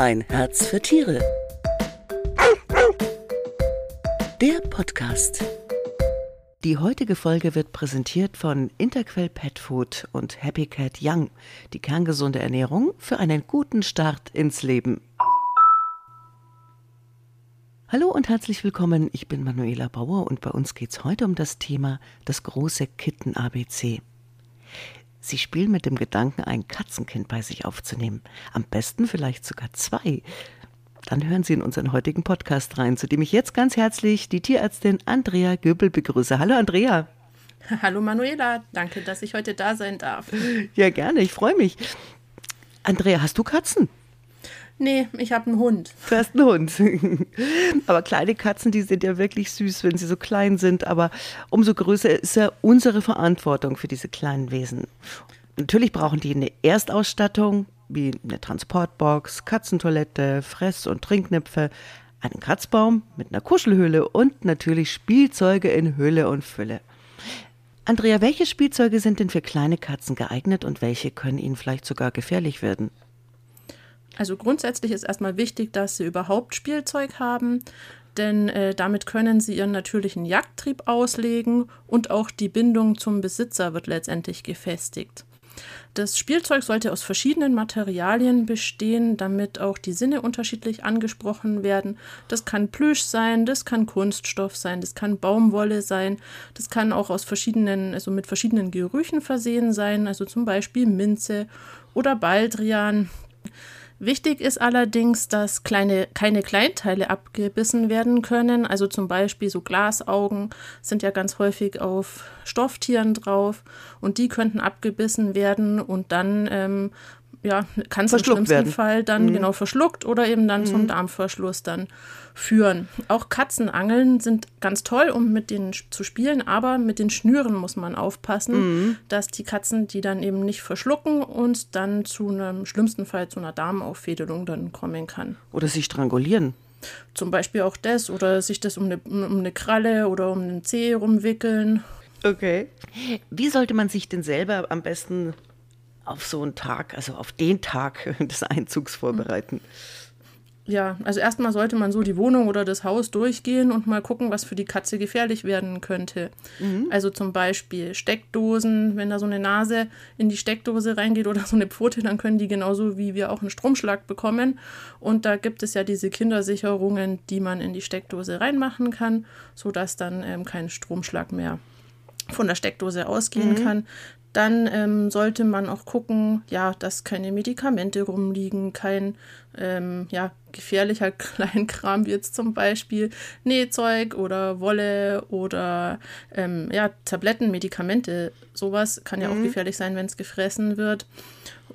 Ein Herz für Tiere. Der Podcast. Die heutige Folge wird präsentiert von Interquell Pet Food und Happy Cat Young, die kerngesunde Ernährung für einen guten Start ins Leben. Hallo und herzlich willkommen, ich bin Manuela Bauer und bei uns geht es heute um das Thema das große Kitten-ABC. Sie spielen mit dem Gedanken, ein Katzenkind bei sich aufzunehmen. Am besten vielleicht sogar zwei. Dann hören Sie in unseren heutigen Podcast rein, zu dem ich jetzt ganz herzlich die Tierärztin Andrea Göbel begrüße. Hallo Andrea. Hallo Manuela, danke, dass ich heute da sein darf. Ja, gerne, ich freue mich. Andrea, hast du Katzen? Nee, ich habe einen Hund. Du hast einen Hund. Aber kleine Katzen, die sind ja wirklich süß, wenn sie so klein sind. Aber umso größer ist ja unsere Verantwortung für diese kleinen Wesen. Natürlich brauchen die eine Erstausstattung, wie eine Transportbox, Katzentoilette, Fress- und Trinknäpfe, einen Kratzbaum mit einer Kuschelhöhle und natürlich Spielzeuge in Hülle und Fülle. Andrea, welche Spielzeuge sind denn für kleine Katzen geeignet und welche können ihnen vielleicht sogar gefährlich werden? Also grundsätzlich ist erstmal wichtig, dass sie überhaupt Spielzeug haben, denn äh, damit können sie ihren natürlichen Jagdtrieb auslegen und auch die Bindung zum Besitzer wird letztendlich gefestigt. Das Spielzeug sollte aus verschiedenen Materialien bestehen, damit auch die Sinne unterschiedlich angesprochen werden. Das kann Plüsch sein, das kann Kunststoff sein, das kann Baumwolle sein, das kann auch aus verschiedenen, also mit verschiedenen Gerüchen versehen sein, also zum Beispiel Minze oder Baldrian. Wichtig ist allerdings, dass kleine, keine Kleinteile abgebissen werden können. Also zum Beispiel so Glasaugen sind ja ganz häufig auf Stofftieren drauf und die könnten abgebissen werden und dann ähm, ja, kann es im schlimmsten werden. Fall dann mhm. genau verschluckt oder eben dann mhm. zum Darmverschluss dann führen. Auch Katzenangeln sind ganz toll, um mit denen zu spielen, aber mit den Schnüren muss man aufpassen, mhm. dass die Katzen die dann eben nicht verschlucken und dann zu einem schlimmsten Fall zu einer Darmauffädelung dann kommen kann. Oder sich strangulieren. Zum Beispiel auch das oder sich das um eine, um eine Kralle oder um einen Zeh rumwickeln. Okay. Wie sollte man sich denn selber am besten auf so einen Tag, also auf den Tag des Einzugs vorbereiten? Ja, also erstmal sollte man so die Wohnung oder das Haus durchgehen und mal gucken, was für die Katze gefährlich werden könnte. Mhm. Also zum Beispiel Steckdosen, wenn da so eine Nase in die Steckdose reingeht oder so eine Pfote, dann können die genauso wie wir auch einen Stromschlag bekommen. Und da gibt es ja diese Kindersicherungen, die man in die Steckdose reinmachen kann, sodass dann ähm, kein Stromschlag mehr von der Steckdose ausgehen mhm. kann. Dann ähm, sollte man auch gucken, ja, dass keine Medikamente rumliegen, kein ähm, ja, gefährlicher Kleinkram wie jetzt zum Beispiel Nähzeug oder Wolle oder ähm, ja, Tabletten, Medikamente. Sowas kann ja mhm. auch gefährlich sein, wenn es gefressen wird.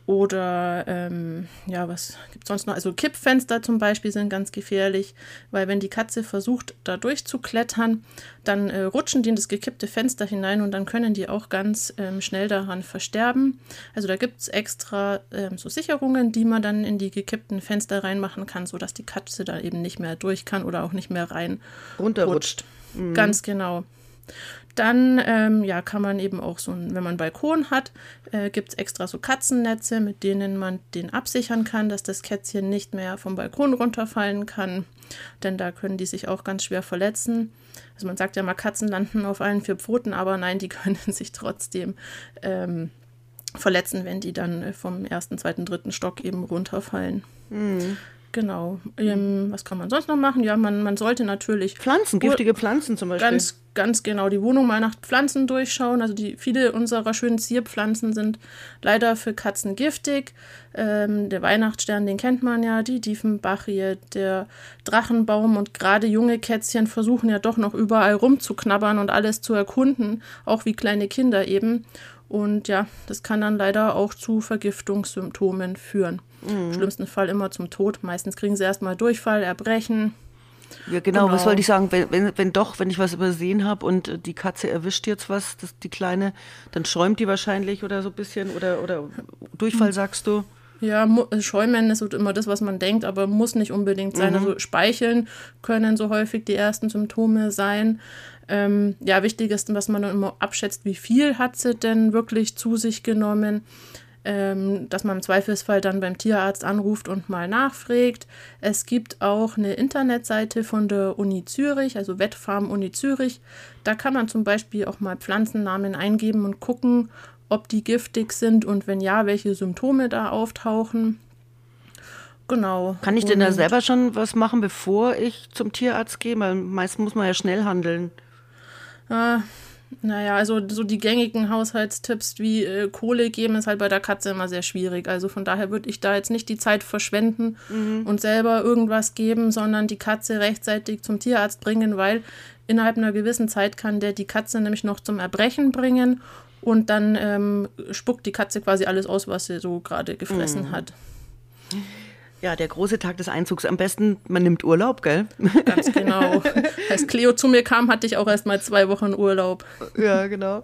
Oder ähm, ja, was gibt es sonst noch? Also Kippfenster zum Beispiel sind ganz gefährlich, weil wenn die Katze versucht, da durchzuklettern, dann äh, rutschen die in das gekippte Fenster hinein und dann können die auch ganz ähm, schnell daran versterben. Also da gibt es extra ähm, so Sicherungen, die man dann in die gekippten Fenster reinmachen kann, sodass die Katze da eben nicht mehr durch kann oder auch nicht mehr rein runterrutscht. Mhm. Ganz genau. Dann ähm, ja, kann man eben auch so, wenn man einen Balkon hat, äh, gibt es extra so Katzennetze, mit denen man den absichern kann, dass das Kätzchen nicht mehr vom Balkon runterfallen kann. Denn da können die sich auch ganz schwer verletzen. Also man sagt ja mal, Katzen landen auf allen vier Pfoten, aber nein, die können sich trotzdem ähm, verletzen, wenn die dann vom ersten, zweiten, dritten Stock eben runterfallen. Mhm. Genau. Ähm, was kann man sonst noch machen? Ja, man, man sollte natürlich. Pflanzen, giftige Pflanzen zum Beispiel. Ganz, ganz genau. Die Wohnung mal nach Pflanzen durchschauen. Also die, viele unserer schönen Zierpflanzen sind leider für Katzen giftig. Ähm, der Weihnachtsstern, den kennt man ja, die Diefenbachie, der Drachenbaum und gerade junge Kätzchen versuchen ja doch noch überall rumzuknabbern und alles zu erkunden, auch wie kleine Kinder eben. Und ja, das kann dann leider auch zu Vergiftungssymptomen führen. Mhm. Im schlimmsten Fall immer zum Tod. Meistens kriegen sie erstmal Durchfall, Erbrechen. Ja, genau. genau. Was wollte ich sagen? Wenn, wenn, wenn doch, wenn ich was übersehen habe und äh, die Katze erwischt jetzt was, das, die Kleine, dann schäumt die wahrscheinlich oder so ein bisschen oder, oder Durchfall, sagst du? Ja, äh, Schäumen ist immer das, was man denkt, aber muss nicht unbedingt sein. Mhm. Also Speicheln können so häufig die ersten Symptome sein. Ähm, ja, wichtig ist, dass man dann immer abschätzt, wie viel hat sie denn wirklich zu sich genommen. Ähm, dass man im Zweifelsfall dann beim Tierarzt anruft und mal nachfragt. Es gibt auch eine Internetseite von der Uni Zürich, also Wettfarm Uni Zürich. Da kann man zum Beispiel auch mal Pflanzennamen eingeben und gucken, ob die giftig sind und wenn ja, welche Symptome da auftauchen. Genau. Kann ich denn da selber schon was machen, bevor ich zum Tierarzt gehe? Weil meist muss man ja schnell handeln. Äh, naja, also so die gängigen Haushaltstipps wie äh, Kohle geben ist halt bei der Katze immer sehr schwierig. Also von daher würde ich da jetzt nicht die Zeit verschwenden mhm. und selber irgendwas geben, sondern die Katze rechtzeitig zum Tierarzt bringen, weil innerhalb einer gewissen Zeit kann der die Katze nämlich noch zum Erbrechen bringen und dann ähm, spuckt die Katze quasi alles aus, was sie so gerade gefressen mhm. hat. Ja, der große Tag des Einzugs. Am besten, man nimmt Urlaub, gell? Ganz genau. Als Cleo zu mir kam, hatte ich auch erst mal zwei Wochen Urlaub. Ja, genau.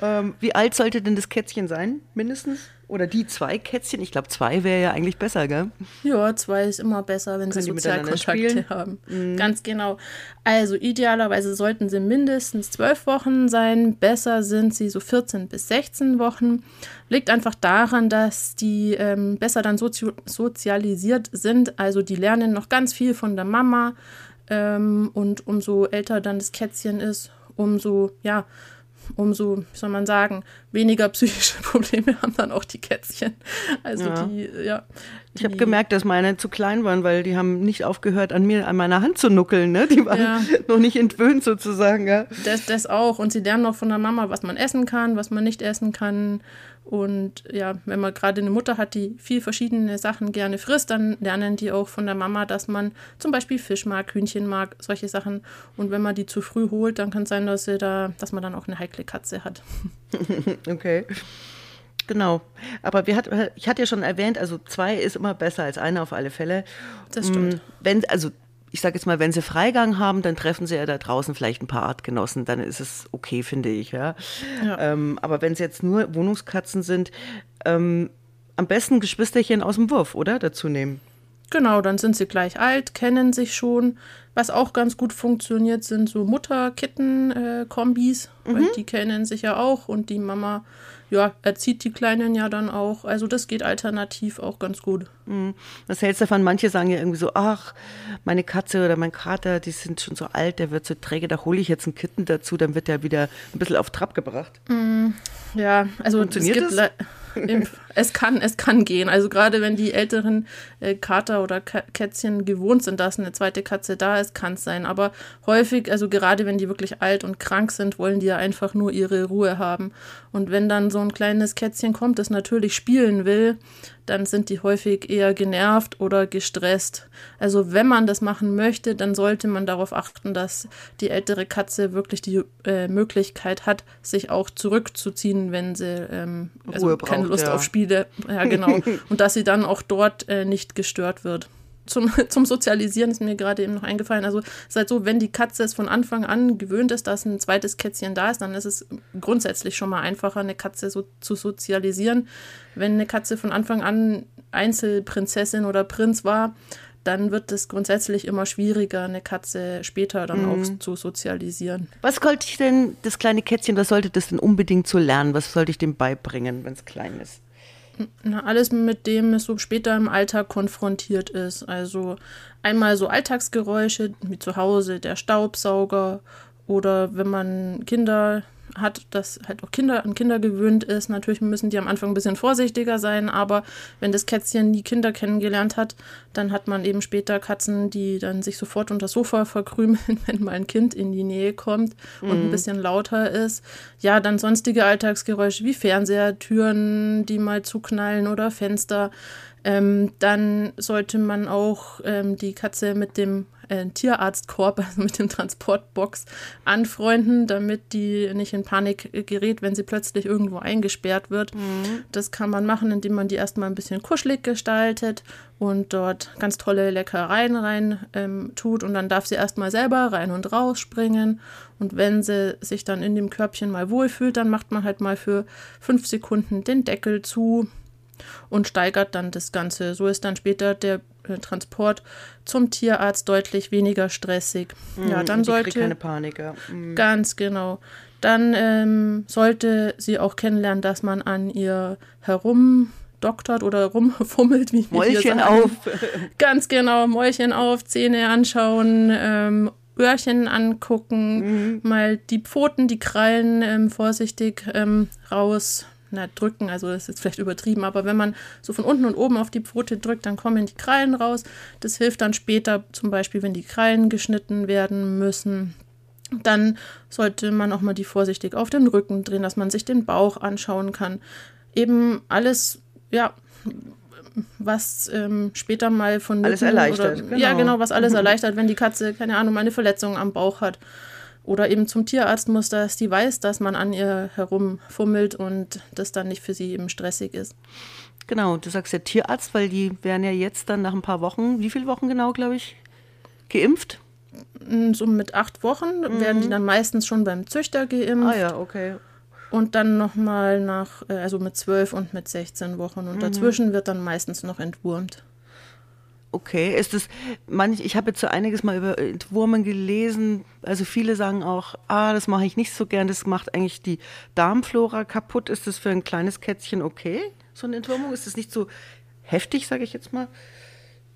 Ähm, wie alt sollte denn das Kätzchen sein, mindestens? Oder die zwei Kätzchen? Ich glaube, zwei wäre ja eigentlich besser, gell? Ja, zwei ist immer besser, wenn Können sie Sozialkontakte haben. Mhm. Ganz genau. Also idealerweise sollten sie mindestens zwölf Wochen sein. Besser sind sie so 14 bis 16 Wochen. Liegt einfach daran, dass die ähm, besser dann sozi sozialisiert sind. Also die lernen noch ganz viel von der Mama. Ähm, und umso älter dann das Kätzchen ist, umso, ja, umso, wie soll man sagen, weniger psychische Probleme haben dann auch die Kätzchen. Also ja. die, ja. Ich habe gemerkt, dass meine zu klein waren, weil die haben nicht aufgehört, an mir, an meiner Hand zu nuckeln. Ne? Die waren ja. noch nicht entwöhnt sozusagen. Ja. Das, das auch. Und sie lernen noch von der Mama, was man essen kann, was man nicht essen kann. Und ja, wenn man gerade eine Mutter hat, die viel verschiedene Sachen gerne frisst, dann lernen die auch von der Mama, dass man zum Beispiel Fisch mag, Hühnchen mag, solche Sachen. Und wenn man die zu früh holt, dann kann es sein, dass, sie da, dass man dann auch eine heikle Katze hat. okay. Genau. Aber wir hat, ich hatte ja schon erwähnt, also zwei ist immer besser als eine auf alle Fälle. Das stimmt. Mm, wenn, also ich sage jetzt mal, wenn sie Freigang haben, dann treffen sie ja da draußen vielleicht ein paar Artgenossen, dann ist es okay, finde ich. Ja. ja. Ähm, aber wenn es jetzt nur Wohnungskatzen sind, ähm, am besten Geschwisterchen aus dem Wurf, oder? Dazu nehmen. Genau, dann sind sie gleich alt, kennen sich schon. Was auch ganz gut funktioniert, sind so Mutter-Kitten-Kombis, mhm. die kennen sich ja auch und die Mama ja, erzieht die Kleinen ja dann auch. Also das geht alternativ auch ganz gut. Mhm. Was hältst du davon? Manche sagen ja irgendwie so, ach, meine Katze oder mein Kater, die sind schon so alt, der wird so träge, da hole ich jetzt einen Kitten dazu, dann wird der wieder ein bisschen auf Trab gebracht. Mhm. Ja, also Funktioniert es gibt es kann, es kann gehen. Also gerade wenn die älteren äh, Kater oder Kätzchen gewohnt sind, dass eine zweite Katze da ist, kann es sein. Aber häufig, also gerade wenn die wirklich alt und krank sind, wollen die ja einfach nur ihre Ruhe haben. Und wenn dann so ein kleines Kätzchen kommt, das natürlich spielen will, dann sind die häufig eher genervt oder gestresst. Also wenn man das machen möchte, dann sollte man darauf achten, dass die ältere Katze wirklich die äh, Möglichkeit hat, sich auch zurückzuziehen, wenn sie ähm, also keine Lust ja. auf Spiele, ja genau, und dass sie dann auch dort äh, nicht gestört wird zum, zum Sozialisieren ist mir gerade eben noch eingefallen. Also es ist halt so, wenn die Katze es von Anfang an gewöhnt ist, dass ein zweites Kätzchen da ist, dann ist es grundsätzlich schon mal einfacher, eine Katze so zu sozialisieren. Wenn eine Katze von Anfang an Einzelprinzessin oder Prinz war, dann wird es grundsätzlich immer schwieriger, eine Katze später dann mhm. auch zu sozialisieren. Was sollte ich denn, das kleine Kätzchen, was sollte das denn unbedingt so lernen? Was sollte ich dem beibringen, wenn es klein ist? Na, alles, mit dem es so später im Alltag konfrontiert ist. Also einmal so Alltagsgeräusche wie zu Hause, der Staubsauger oder wenn man Kinder hat, dass halt auch Kinder an Kinder gewöhnt ist. Natürlich müssen die am Anfang ein bisschen vorsichtiger sein, aber wenn das Kätzchen die Kinder kennengelernt hat, dann hat man eben später Katzen, die dann sich sofort unter das Sofa verkrümeln, wenn mal ein Kind in die Nähe kommt und mhm. ein bisschen lauter ist. Ja, dann sonstige Alltagsgeräusche wie Fernseher, Türen, die mal zuknallen oder Fenster. Ähm, dann sollte man auch ähm, die Katze mit dem äh, Tierarztkorb, also mit dem Transportbox, anfreunden, damit die nicht in Panik gerät, wenn sie plötzlich irgendwo eingesperrt wird. Mhm. Das kann man machen, indem man die erstmal ein bisschen kuschelig gestaltet und dort ganz tolle Leckereien rein ähm, tut und dann darf sie erstmal selber rein und raus springen und wenn sie sich dann in dem Körbchen mal wohlfühlt, dann macht man halt mal für fünf Sekunden den Deckel zu und steigert dann das Ganze. So ist dann später der Transport zum Tierarzt deutlich weniger stressig. Mhm, ja, dann sollte keine Panik. Ja. Mhm. Ganz genau. Dann ähm, sollte sie auch kennenlernen, dass man an ihr herumdoktert oder rumfummelt, wie Mäulchen auf. Ganz genau, Mäulchen auf, Zähne anschauen, ähm, Öhrchen angucken, mhm. mal die Pfoten, die Krallen ähm, vorsichtig ähm, raus na, drücken, also das ist jetzt vielleicht übertrieben, aber wenn man so von unten und oben auf die Pfote drückt, dann kommen die Krallen raus. Das hilft dann später, zum Beispiel, wenn die Krallen geschnitten werden müssen. Dann sollte man auch mal die vorsichtig auf den Rücken drehen, dass man sich den Bauch anschauen kann. Eben alles, ja, was ähm, später mal von alles erleichtert. Oder, genau. Ja, genau, was alles erleichtert, wenn die Katze, keine Ahnung, eine Verletzung am Bauch hat oder eben zum Tierarzt muss, dass die weiß, dass man an ihr herumfummelt und das dann nicht für sie eben stressig ist. Genau, du sagst ja Tierarzt, weil die werden ja jetzt dann nach ein paar Wochen, wie viele Wochen genau, glaube ich, geimpft? Mm, so mit acht Wochen mhm. werden die dann meistens schon beim Züchter geimpft. Ah ja, okay. Und dann nochmal nach, äh, also mit zwölf und mit 16 Wochen. Und mhm. dazwischen wird dann meistens noch entwurmt. Okay, ist es manch, ich habe jetzt so einiges mal über Entwurmen gelesen. Also viele sagen auch, ah, das mache ich nicht so gern, das macht eigentlich die Darmflora kaputt. Ist das für ein kleines Kätzchen okay, so eine Entwurmung? Ist das nicht so heftig, sage ich jetzt mal?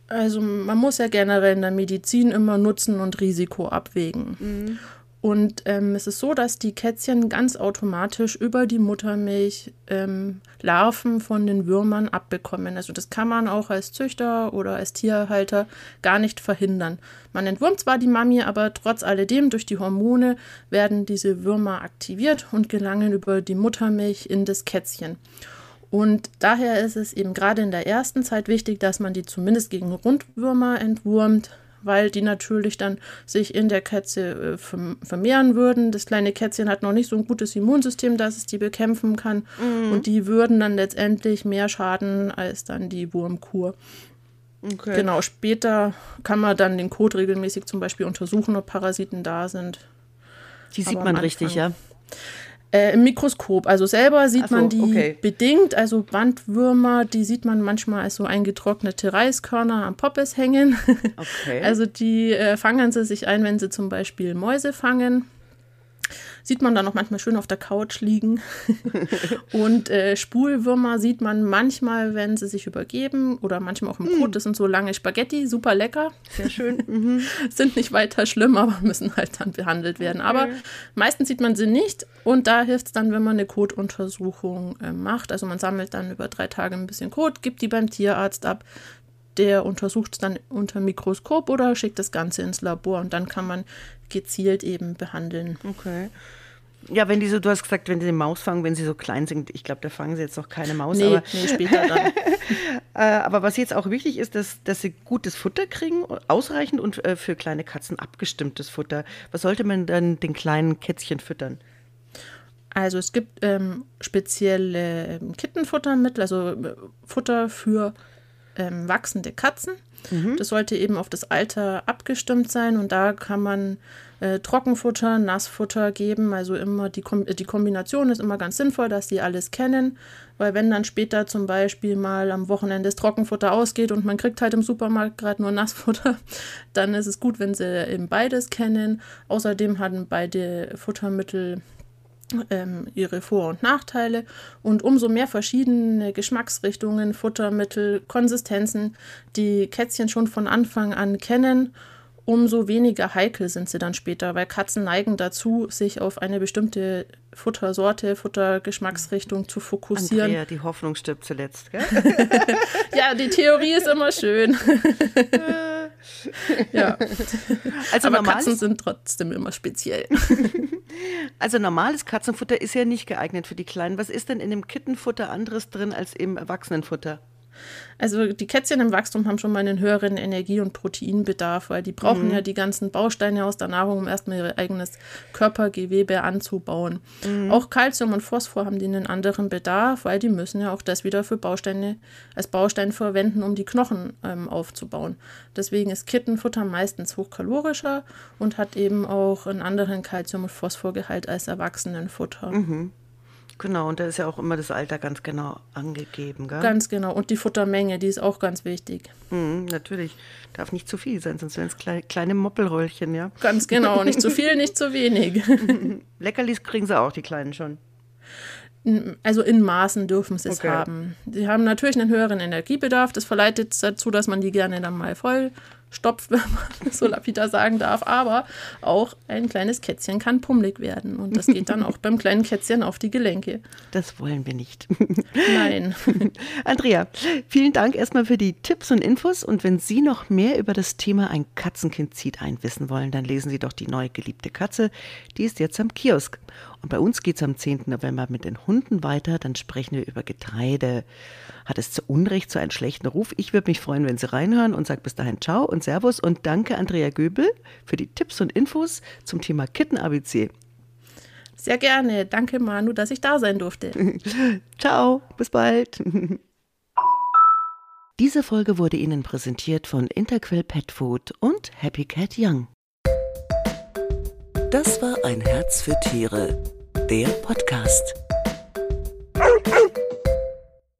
Also man muss ja generell in der Medizin immer Nutzen und Risiko abwägen. Mhm. Und ähm, es ist so, dass die Kätzchen ganz automatisch über die Muttermilch ähm, Larven von den Würmern abbekommen. Also das kann man auch als Züchter oder als Tierhalter gar nicht verhindern. Man entwurmt zwar die Mami, aber trotz alledem durch die Hormone werden diese Würmer aktiviert und gelangen über die Muttermilch in das Kätzchen. Und daher ist es eben gerade in der ersten Zeit wichtig, dass man die zumindest gegen Rundwürmer entwurmt, weil die natürlich dann sich in der Katze äh, vermehren würden. Das kleine Kätzchen hat noch nicht so ein gutes Immunsystem, dass es die bekämpfen kann. Mhm. Und die würden dann letztendlich mehr schaden als dann die Wurmkur. Okay. Genau, später kann man dann den Kot regelmäßig zum Beispiel untersuchen, ob Parasiten da sind. Die sieht man richtig, ja. Äh, Im Mikroskop. Also selber sieht so, man die okay. bedingt. Also Bandwürmer, die sieht man manchmal als so eingetrocknete Reiskörner am Poppes hängen. Okay. Also die äh, fangen sie sich ein, wenn sie zum Beispiel Mäuse fangen. Sieht man dann auch manchmal schön auf der Couch liegen. und äh, Spulwürmer sieht man manchmal, wenn sie sich übergeben oder manchmal auch im Kot. Mm. Das sind so lange Spaghetti, super lecker. Sehr schön. Mhm. sind nicht weiter schlimm, aber müssen halt dann behandelt werden. Okay. Aber meistens sieht man sie nicht und da hilft es dann, wenn man eine Kotuntersuchung äh, macht. Also man sammelt dann über drei Tage ein bisschen Kot, gibt die beim Tierarzt ab der untersucht es dann unter Mikroskop oder schickt das Ganze ins Labor und dann kann man gezielt eben behandeln. Okay. Ja, wenn die so, du hast gesagt, wenn sie eine Maus fangen, wenn sie so klein sind, ich glaube, da fangen sie jetzt noch keine Maus. Nee, aber, nee später dann. Äh, aber was jetzt auch wichtig ist, dass, dass sie gutes Futter kriegen, ausreichend und äh, für kleine Katzen abgestimmtes Futter. Was sollte man dann den kleinen Kätzchen füttern? Also es gibt ähm, spezielle ähm, Kittenfuttermittel, also äh, Futter für ähm, wachsende Katzen. Mhm. Das sollte eben auf das Alter abgestimmt sein und da kann man äh, Trockenfutter, Nassfutter geben. Also immer die, Kom die Kombination ist immer ganz sinnvoll, dass die alles kennen, weil wenn dann später zum Beispiel mal am Wochenende das Trockenfutter ausgeht und man kriegt halt im Supermarkt gerade nur Nassfutter, dann ist es gut, wenn sie eben beides kennen. Außerdem hatten beide Futtermittel ähm, ihre Vor- und Nachteile und umso mehr verschiedene Geschmacksrichtungen, Futtermittel, Konsistenzen die Kätzchen schon von Anfang an kennen, umso weniger heikel sind sie dann später, weil Katzen neigen dazu, sich auf eine bestimmte Futtersorte, Futtergeschmacksrichtung zu fokussieren. Andrea, die Hoffnung stirbt zuletzt, gell? ja, die Theorie ist immer schön. ja. Also Aber Katzen sind trotzdem immer speziell. Also normales Katzenfutter ist ja nicht geeignet für die Kleinen. Was ist denn in dem Kittenfutter anderes drin als im Erwachsenenfutter? Also die Kätzchen im Wachstum haben schon mal einen höheren Energie- und Proteinbedarf, weil die brauchen mhm. ja die ganzen Bausteine aus der Nahrung, um erstmal ihr eigenes Körpergewebe anzubauen. Mhm. Auch Kalzium und Phosphor haben die einen anderen Bedarf, weil die müssen ja auch das wieder für Bausteine als Baustein verwenden, um die Knochen ähm, aufzubauen. Deswegen ist Kittenfutter meistens hochkalorischer und hat eben auch einen anderen Kalzium- und Phosphorgehalt als Erwachsenenfutter. Mhm. Genau, und da ist ja auch immer das Alter ganz genau angegeben, gell? Ganz genau. Und die Futtermenge, die ist auch ganz wichtig. Mhm, natürlich. Darf nicht zu viel sein, sonst wären es kleine, kleine Moppelröllchen, ja? Ganz genau. Nicht zu viel, nicht zu wenig. Leckerlis kriegen sie auch, die Kleinen schon. Also in Maßen dürfen sie es Okay. haben. Sie haben natürlich einen höheren Energiebedarf. Das verleitet dazu, dass man die gerne dann mal voll stopft, wenn man so lapidar sagen darf. Aber auch ein kleines Kätzchen kann pummelig werden. Und das geht dann auch beim kleinen Kätzchen auf die Gelenke. Das wollen wir nicht. Nein. Andrea, vielen Dank erstmal für die Tipps und Infos. Und wenn Sie noch mehr über das Thema Ein Katzenkind zieht ein wissen wollen, dann lesen Sie doch die neue geliebte Katze. Die ist jetzt am Kiosk. Und bei uns geht es am 10. November mit den Hunden weiter. Dann sprechen wir über Getreide. Hat es zu Unrecht so einen schlechten Ruf? Ich würde mich freuen, wenn Sie reinhören und sage bis dahin Ciao und Servus und danke Andrea Göbel für die Tipps und Infos zum Thema Kitten-ABC. Sehr gerne. Danke, Manu, dass ich da sein durfte. Ciao, bis bald. Diese Folge wurde Ihnen präsentiert von Interquell Pet Food und Happy Cat Young. Das war ein Herz für Tiere, der Podcast.